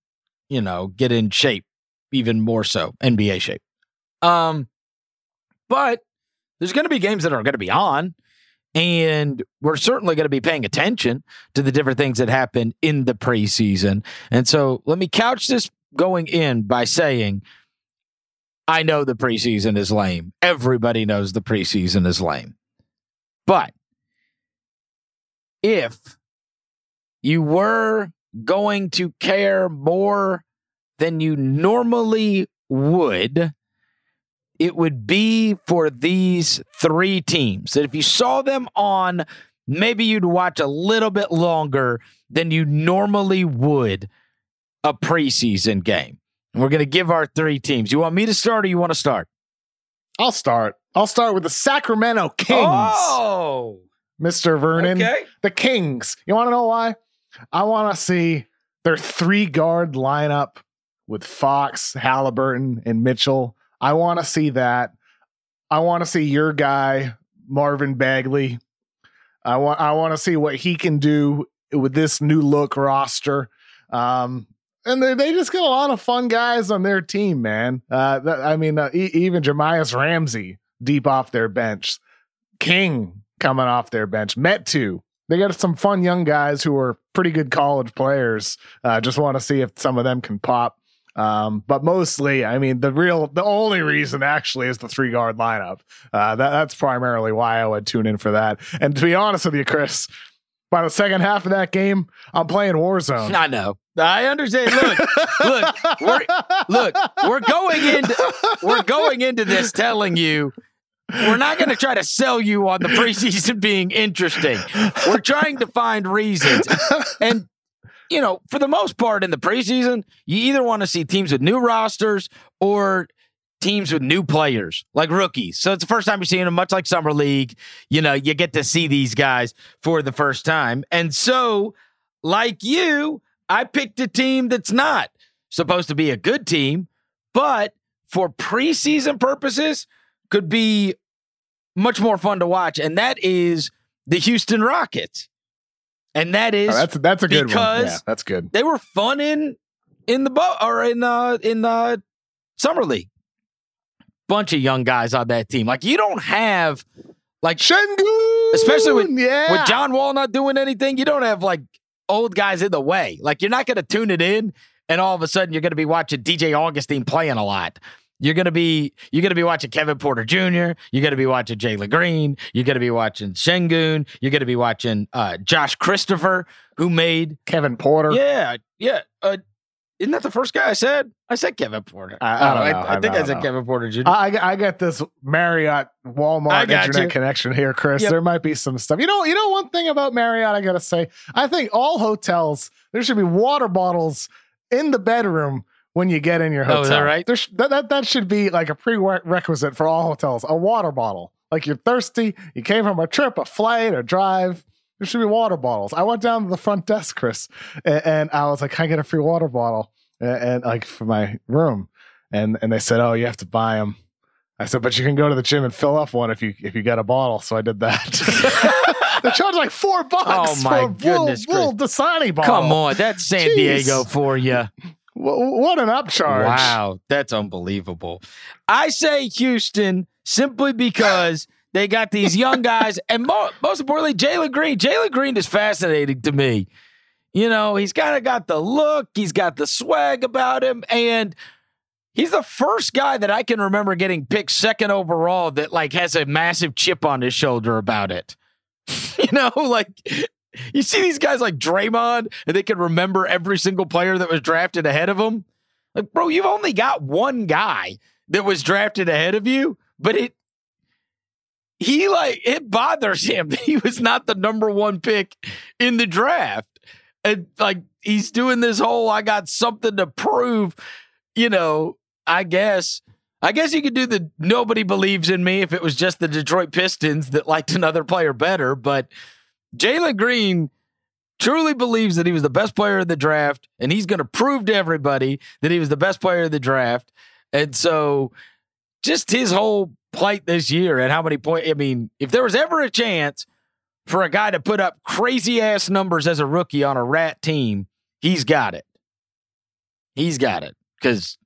you know get in shape even more so nba shape. Um but there's going to be games that are going to be on and we're certainly going to be paying attention to the different things that happen in the preseason. And so let me couch this going in by saying, I know the preseason is lame. Everybody knows the preseason is lame. But if you were going to care more than you normally would, it would be for these three teams that if you saw them on, maybe you'd watch a little bit longer than you normally would a preseason game. And We're going to give our three teams. You want me to start or you want to start? I'll start. I'll start with the Sacramento Kings. Oh, Mr. Vernon. okay. The Kings. You want to know why? I want to see their three guard lineup with Fox, Halliburton, and Mitchell. I want to see that. I want to see your guy, Marvin Bagley. I want I want to see what he can do with this new look roster. Um, and they, they just got a lot of fun guys on their team, man. Uh, that, I mean, uh, e- even Jahmi'us Ramsey deep off their bench, King coming off their bench, Metu. They got some fun young guys who are pretty good college players. Uh, just want to see if some of them can pop. Um, but mostly, I mean, the real, the only reason actually is the three guard lineup. Uh, that, that's primarily why I would tune in for that. And to be honest with you, Chris, by the second half of that game, I'm playing Warzone. I know. I understand. Look, look, we're, look, we're going into we're going into this telling you we're not going to try to sell you on the preseason being interesting. We're trying to find reasons. And you know, for the most part in the preseason, you either want to see teams with new rosters or teams with new players, like rookies. So it's the first time you're seeing them, much like Summer League. You know, you get to see these guys for the first time. And so, like you, I picked a team that's not supposed to be a good team, but for preseason purposes, could be much more fun to watch. And that is the Houston Rockets. And that is Oh, that's that's a good one. Yeah, that's good. they were fun in in the boat or in uh in the summer league. Bunch of young guys on that team. Like you don't have like Sengun, Especially with- yeah. with John Wall not doing anything, you don't have like old guys in the way. Like you're not going to tune it in, and all of a sudden you're going to be watching DJ Augustin playing a lot. You're gonna be you're gonna be watching Kevin Porter Jr. You're gonna be watching Jalen Green. You're gonna be watching Sengun. You're gonna be watching uh, Josh Christopher, who made Kevin Porter. yeah yeah. Uh, isn't that the first guy I said? I said Kevin Porter. I- I Oh, don't know. I, I think I, said. Kevin Porter Jr. I, I got this Marriott Walmart internet you. connection here, Chris. Yep. There might be some stuff. You know, you know one thing about Marriott, I gotta say, I think all hotels there should be water bottles in the bedroom when you get in your Oh, hotel. is that right? There sh- that, that that should be like a prerequisite for all hotels. A water bottle. Like you're thirsty, you came from a trip, a flight, a drive. There should be water bottles. I went down to the front desk, Chris, and, and I was like, "Can I get a free water bottle?" And, and like for my room, and and they said, "Oh, you have to buy them." I said, "But you can go to the gym and fill up one if you if you get a bottle." So I did that. they charge like four bucks. Oh, my for a goodness, little, little Dasani bottle. Come on, that's San Jeez. Diego for you. Wh- what an upcharge! Wow, that's unbelievable. I say Houston simply because they got these young guys, and mo- most importantly, Jalen Green. Jalen Green is fascinating to me. You know, he's kind of got the look, he's got the swag about him, and he's the first guy that I can remember getting picked second overall that like has a massive chip on his shoulder about it. you know, like you see these guys like Draymond, and they can remember every single player that was drafted ahead of them. Like, bro, you've only got one guy that was drafted ahead of you, but it he like it bothers him that he was not the number one pick in the draft. And like he's doing this whole I got something to prove, you know, I guess. I guess you could do the nobody believes in me if it was just the Detroit Pistons that liked another player better, but Jalen Green truly believes that he was the best player in the draft, and he's going to prove to everybody that he was the best player in the draft. And so, just his whole plight this year and how many points. I mean, if there was ever a chance for a guy to put up crazy ass numbers as a rookie on a rat team, he's got it. He's got it because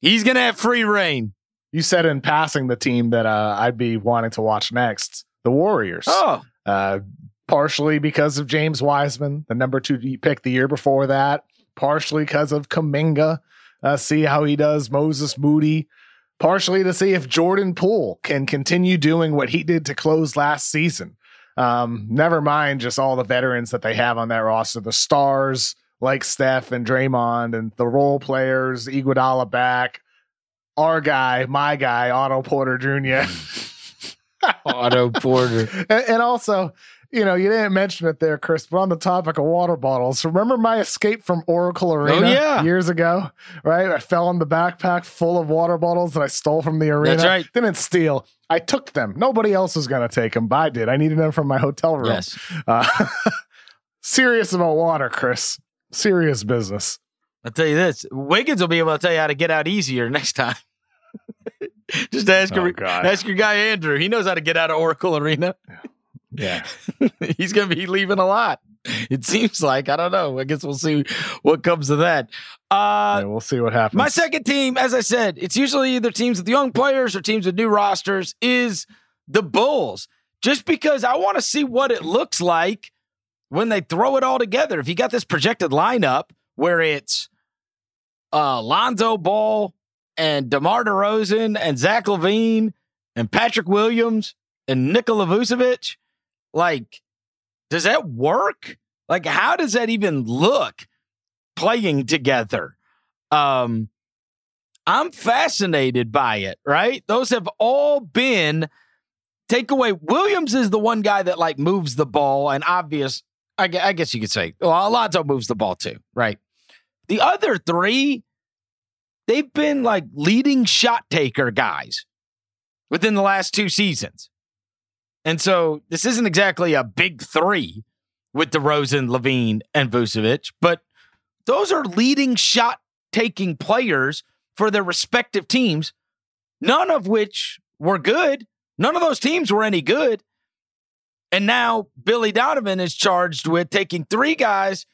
he's going to have free reign. You said in passing the team that uh, I'd be wanting to watch next, the Warriors. Oh, Uh, partially because of James Wiseman, the number two pick the year before that. Partially because of Kuminga. Uh, see how he does. Moses Moody. Partially to see if Jordan Poole can continue doing what he did to close last season. Um, never mind just all the veterans that they have on that roster, the stars like Steph and Draymond, and the role players, Iguodala back, our guy, my guy, Otto Porter Jr. Otto Porter. and, and also you know, you didn't mention it there, Chris, but on the topic of water bottles, remember my escape from Oracle Arena Oh, yeah. years ago? Right? I fell in the backpack full of water bottles that I stole from the arena. That's right. Didn't steal. I took them. Nobody else was going to take them, but I did. I needed them from my hotel room. Yes. Uh, serious about water, Chris. Serious business. I'll tell you this Wiggins will be able to tell you how to get out easier next time. Just ask, Oh, your, ask your guy Andrew. He knows how to get out of Oracle Arena. Yeah. He's going to be leaving a lot. It seems like. I don't know. I guess we'll see what comes of that. Uh, Yeah, we'll see what happens. My second team, as I said, it's usually either teams with young players or teams with new rosters, is the Bulls. Just because I want to see what it looks like when they throw it all together. If you got this projected lineup where it's uh, Lonzo Ball and DeMar DeRozan and Zach LaVine and Patrick Williams and Nikola Vucevic, like, does that work? Like, how does that even look playing together? Um, I'm fascinated by it, right? Those have all been takeaway. Williams is the one guy that like moves the ball, and obvious, I, I guess you could say, Alonzo moves the ball too, right? The other three, they've been like leading shot taker guys within the last two seasons. And so this isn't exactly a big three with DeRozan, LaVine, and Vucevic, but those are leading shot taking players for their respective teams, none of which were good. None of those teams were any good. And now Billy Donovan is charged with taking three guys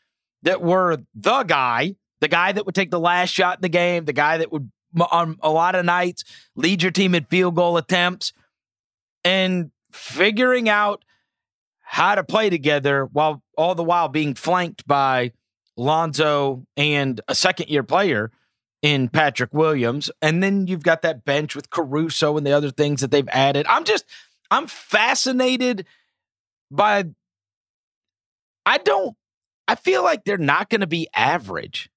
that were the guy, the guy that would take the last shot in the game, the guy that would, on um, a lot of nights, lead your team in field goal attempts, and figuring out how to play together while all the while being flanked by Lonzo and a second year player in Patrick Williams. And then you've got that bench with Caruso and the other things that they've added. I'm just, I'm fascinated by, I don't, I feel like they're not going to be average.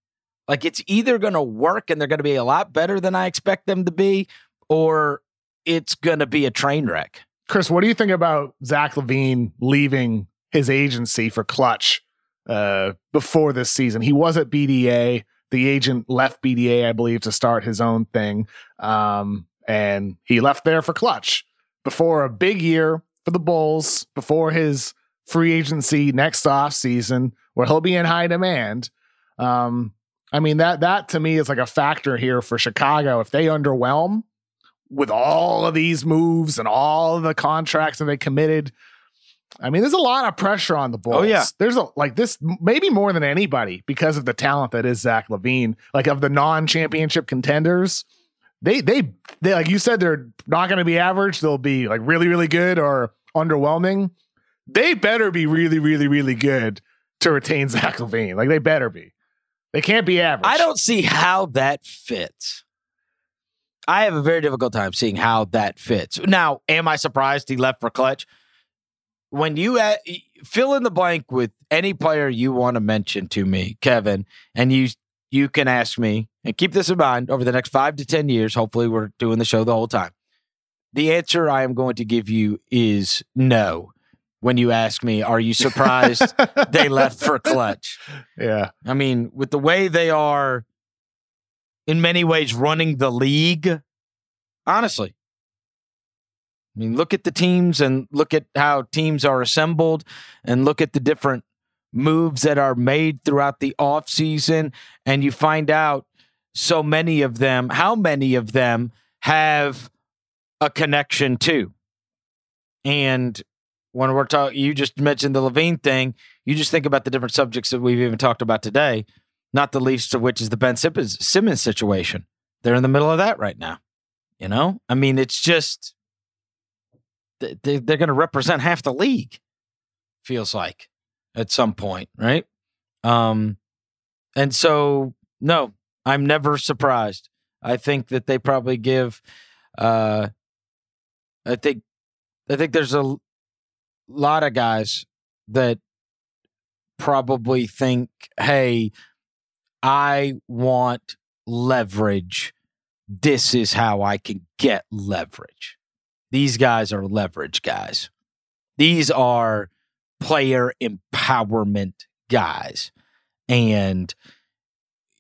Like it's either going to work and they're going to be a lot better than I expect them to be, or it's going to be a train wreck. Chris, what do you think about Zach LaVine leaving his agency for Klutch uh, before this season? He was at BDA. The agent left BDA, I believe, to start his own thing. Um, and he left there for Klutch before a big year for the Bulls, before his free agency next off season, where he'll be in high demand. Um, I mean, that that to me is like a factor here for Chicago. If they underwhelm, with all of these moves and all of the contracts that they committed. I mean, there's a lot of pressure on the Bulls. Oh, yeah. There's a like this maybe more than anybody because of the talent that is Zach LaVine. Like of the non-championship contenders, they they they like you said they're not going to be average. They'll be like really really good or underwhelming. They better be really really really good to retain Zach LaVine. Like they better be. They can't be average. I don't see how that fits. I have a very difficult time seeing how that fits. Now, am I surprised he left for Klutch? When you uh, fill in the blank with any player you want to mention to me, Kevin, and you you can ask me and keep this in mind over the next five to ten years. Hopefully, we're doing the show the whole time. The answer I am going to give you is no. When you ask me, are you surprised they left for Klutch? Yeah. I mean, with the way they are in many ways running the league, honestly. I mean, look at the teams and look at how teams are assembled and look at the different moves that are made throughout the offseason. And you find out so many of them, how many of them have a connection to. And when we're talking, you just mentioned the LaVine thing. You just think about the different subjects that we've even talked about today, not the least of which is the Ben Simmons, Simmons situation. They're in the middle of that right now. You know, I mean, it's just they, they- they're going to represent half the league. Feels like at some point, right? Um, and so no, I'm never surprised. I think that they probably give. Uh, I think, I think there's a lot of guys that probably think, hey, I want leverage. This is how I can get leverage. These guys are leverage guys. These are player empowerment guys. And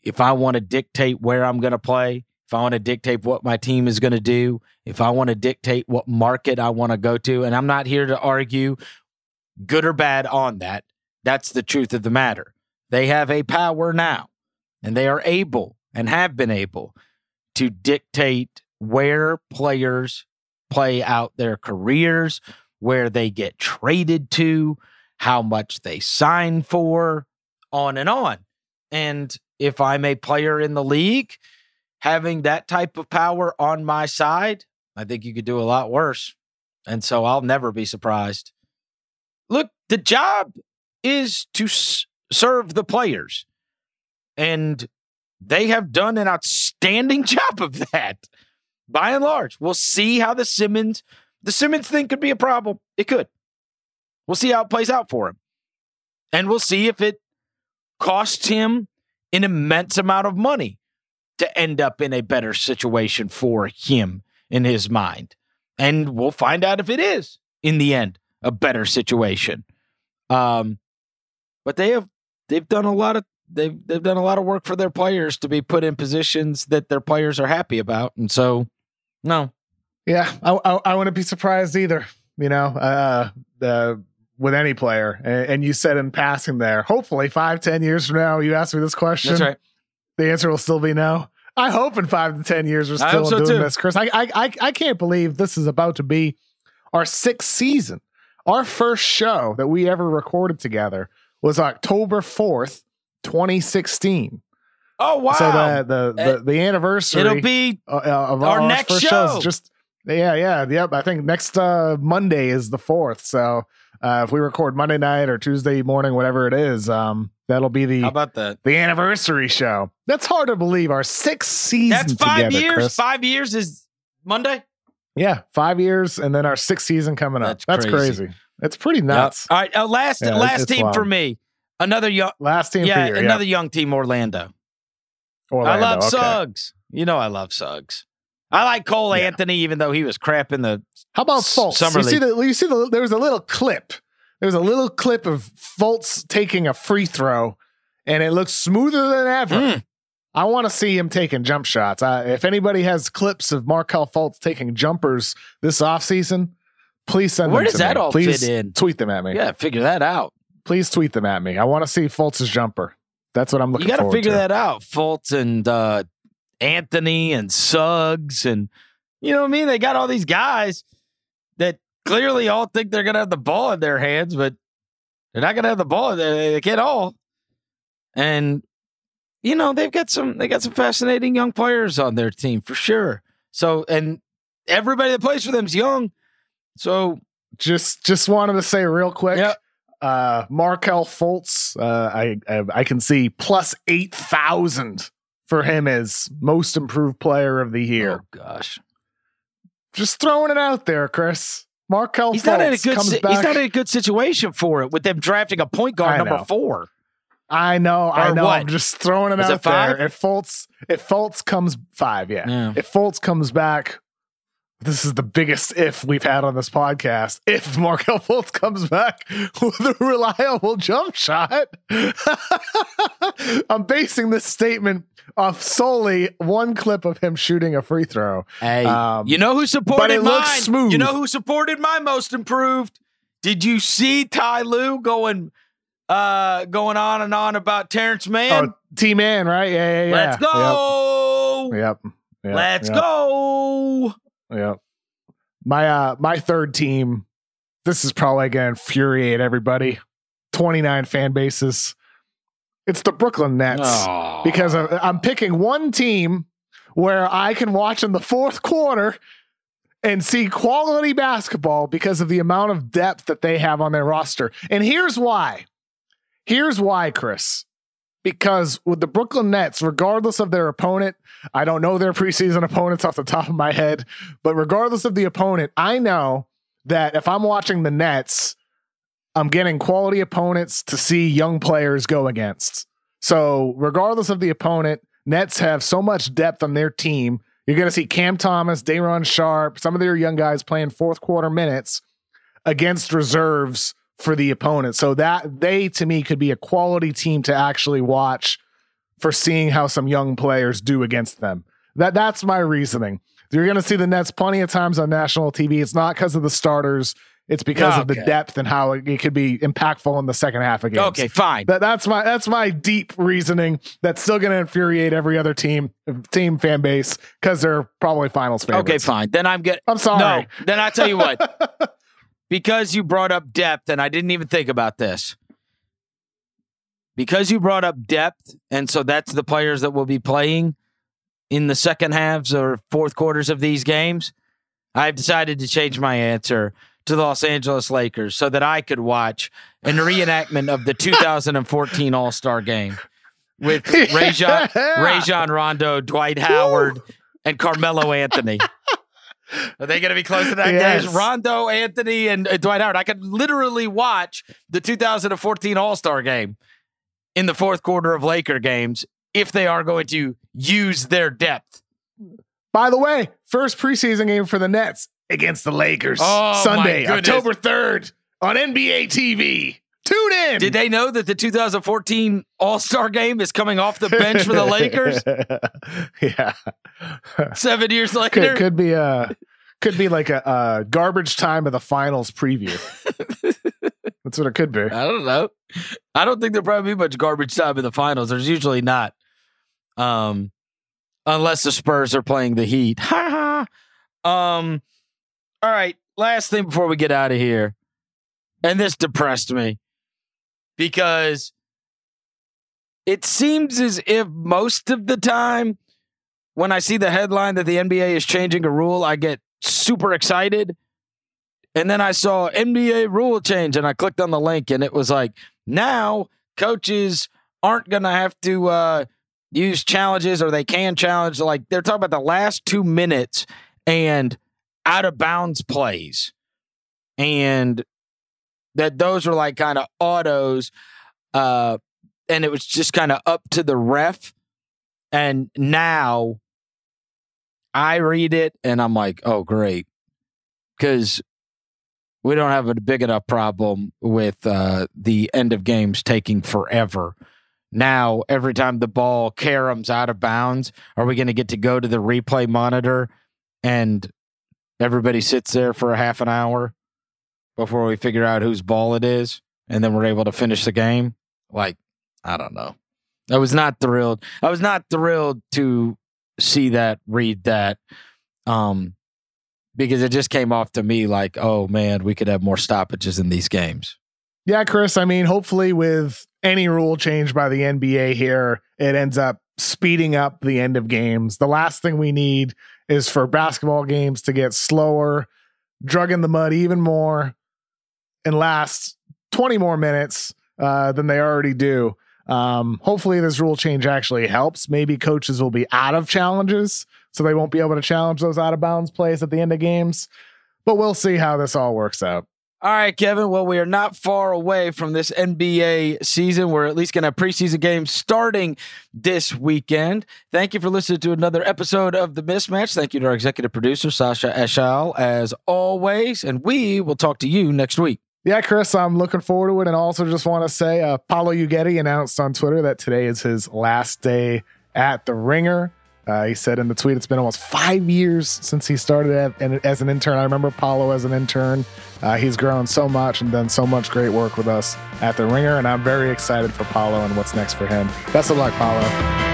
if I want to dictate where I'm going to play, if I want to dictate what my team is going to do, if I want to dictate what market I want to go to, and I'm not here to argue good or bad on that. That's the truth of the matter. They have a power now, and they are able and have been able to dictate where players play out their careers, where they get traded to, how much they sign for, on and on. And if I'm a player in the league, having that type of power on my side, I think you could do a lot worse. And so I'll never be surprised. Look, the job is to s- serve the players. And they have done an outstanding job of that by and large. We'll see how the Simmons, the Simmons thing could be a problem. It could. We'll see how it plays out for him. And we'll see if it costs him an immense amount of money to end up in a better situation for him in his mind. And we'll find out if it is in the end a better situation. Um, but they have they've done a lot of they've they've done a lot of work for their players to be put in positions that their players are happy about, and so no, Yeah, I, I, I wouldn't be surprised either. You know, uh, the with any player, and, and you said in passing there. Hopefully, five, ten years from now, you ask me this question. that's right. The answer will still be no. I hope in five to ten years we're still so doing too. this, Chris. I, I I I can't believe this is about to be our sixth season. Our first show that we ever recorded together was October fourth, twenty sixteen. Oh wow! So the the the, the anniversary It'll be uh, of Our our, next first show. is just yeah yeah yep i think next uh monday is the fourth so uh if we record monday night or tuesday morning whatever it is um that'll be the how about that? the anniversary show that's hard to believe our sixth season That's five together, years. Chris. Five years is Monday. yeah five years and then our sixth season coming up That's that's, crazy. crazy. it's pretty nuts All right, uh, last Yeah, last it's team for me. Another young, last team yeah, for you another young team, Orlando. Orlando, I love okay. Suggs. You know I love Suggs. I like Cole Yeah. Anthony, even though he was crap in the. How about Fultz? Summer you see the you see the there was a little clip. There was a little clip of Fultz taking a free throw, and it looks smoother than ever. Mm. I want to see him taking jump shots. I, if anybody has clips of Markelle Fultz taking jumpers this offseason, please send me. Where them does to that me. all please fit in? Tweet them at me. Yeah, figure that out. Please tweet them at me. I want to see Fultz's jumper. That's what I'm looking for. you got to figure that out. Fultz and uh, Anthony and Suggs and you know what I mean. They got all these guys that clearly all think they're gonna have the ball in their hands, but they're not gonna have the ball. They, they can't all. And you know they've got some they got some fascinating young players on their team for sure. So and everybody that plays for them's young. So just just wanted to say real quick. Yep. Uh Markelle Fultz, uh I, I I can see plus eight thousand for him as most improved player of the year. oh gosh, Just throwing it out there, Chris. Markelle he's Fultz not in a good comes si- back. he's not in a good situation for it with them drafting a point guard number four. I know, I know. What? I'm just throwing it Was out it there. If Fultz if Fultz comes five, yeah. Yeah. If Fultz comes back, this is the biggest if we've had on this podcast. If Markelle Fultz comes back with a reliable jump shot, I'm basing this statement off solely one clip of him shooting a free throw. Hey, Um, you know who supported mine? You know who supported my most improved? Did you see Ty Lue going uh going on and on about Terance Mann? Oh, T Man, right? Yeah, yeah, yeah. Let's go. Yep. yep. Let's yep. go. Yeah. My uh my third team, this is probably gonna infuriate everybody. 29 fan bases. It's the Brooklyn Nets. Oh. Because I'm picking one team where I can watch in the fourth quarter and see quality basketball because of the amount of depth that they have on their roster. And here's why. Here's why, Chris. Because with the Brooklyn Nets, regardless of their opponent, I don't know their preseason opponents off the top of my head, but regardless of the opponent, I know that if I'm watching the Nets, I'm getting quality opponents to see young players go against. So, regardless of the opponent, Nets have so much depth on their team. You're going to see Cam Thomas, Day'Ron Sharpe, some of their young guys playing fourth quarter minutes against reserves for the opponent. So that they to me could be a quality team to actually watch for seeing how some young players do against them. That that's my reasoning. You're going to see the Nets plenty of times on national TV. It's not because of the starters. It's because of the depth and how it, it could be impactful in the second half of games. Okay, fine. That, that's my that's my deep reasoning. That's still going to infuriate every other team team fan base because they're probably finals favorites. Okay, fine. Then I'm getting. I'm sorry. No, then I tell you what. because you brought up depth, and I didn't even think about this. Because you brought up depth, and so that's the players that will be playing in the second halves or fourth quarters of these games. I've decided to change my answer to the Los Angeles Lakers so that I could watch a reenactment of the 2014 All Star game with Rajon, Rajon Rondo, Dwight Howard, and Carmelo Anthony. Are they going to be close to that Yes. game? Rondo, Anthony, and uh, Dwight Howard. I could literally watch the 2014 All Star game in the fourth quarter of Laker games if they are going to use their depth. By the way, first preseason game for the Nets against the Lakers Oh, Sunday. October 3rd on NBA TV. Tune in. Did they know that the 2014 All Star game is coming off the bench for the Lakers yeah. seven years later? Could, could be a could be like a, a garbage time of the finals preview. That's what it could be. I don't know. I don't think there'll probably be much garbage time in the finals. There's usually not. Um, unless the Spurs are playing the Heat. Ha ha. Um, all right. Last thing before we get out of here. And this depressed me because it seems as if most of the time when I see the headline that the NBA is changing a rule, I get super excited. And then I saw NBA rule change and I clicked on the link and it was like, now coaches aren't going to have to uh, use challenges or they can challenge. Like they're talking about the last two minutes and out of bounds plays. And that those were like kind of autos. Uh, and it was just kind of up to the ref. And now I read it and I'm like, oh, great. Because we don't have a big enough problem with uh, the end of games taking forever. Now, every time the ball caroms out of bounds, are we going to get to go to the replay monitor and everybody sits there for a half an hour before we figure out whose ball it is? And then we're able to finish the game? Like, I don't know. I was not thrilled. I was not thrilled to see that, read that. Um, because it just came off to me like, oh man, we could have more stoppages in these games. Yeah, Chris. I mean, hopefully, with any rule change by the NBA here, it ends up speeding up the end of games. The last thing we need is for basketball games to get slower, drug in the mud even more, and last 20 more minutes uh, than they already do. Um, hopefully, this rule change actually helps. Maybe coaches will be out of challenges, so they won't be able to challenge those out of bounds plays at the end of games. But we'll see how this all works out. All right, Kevin. Well, we are not far away from this NBA season. We're at least going to have preseason games starting this weekend. Thank you for listening to another episode of The Mismatch. Thank you to our executive producer, Sasha Ashall, as always. And we will talk to you next week. Yeah, Chris, I'm looking forward to it. And also just want to say, uh, Paulo Uggetti announced on Twitter that today is his last day at the Ringer. Uh, he said in the tweet, it's been almost five years since he started at, and as an intern. I remember Paulo as an intern. Uh, he's grown so much and done so much great work with us at the Ringer, and I'm very excited for Paulo and what's next for him. Best of luck, Paulo.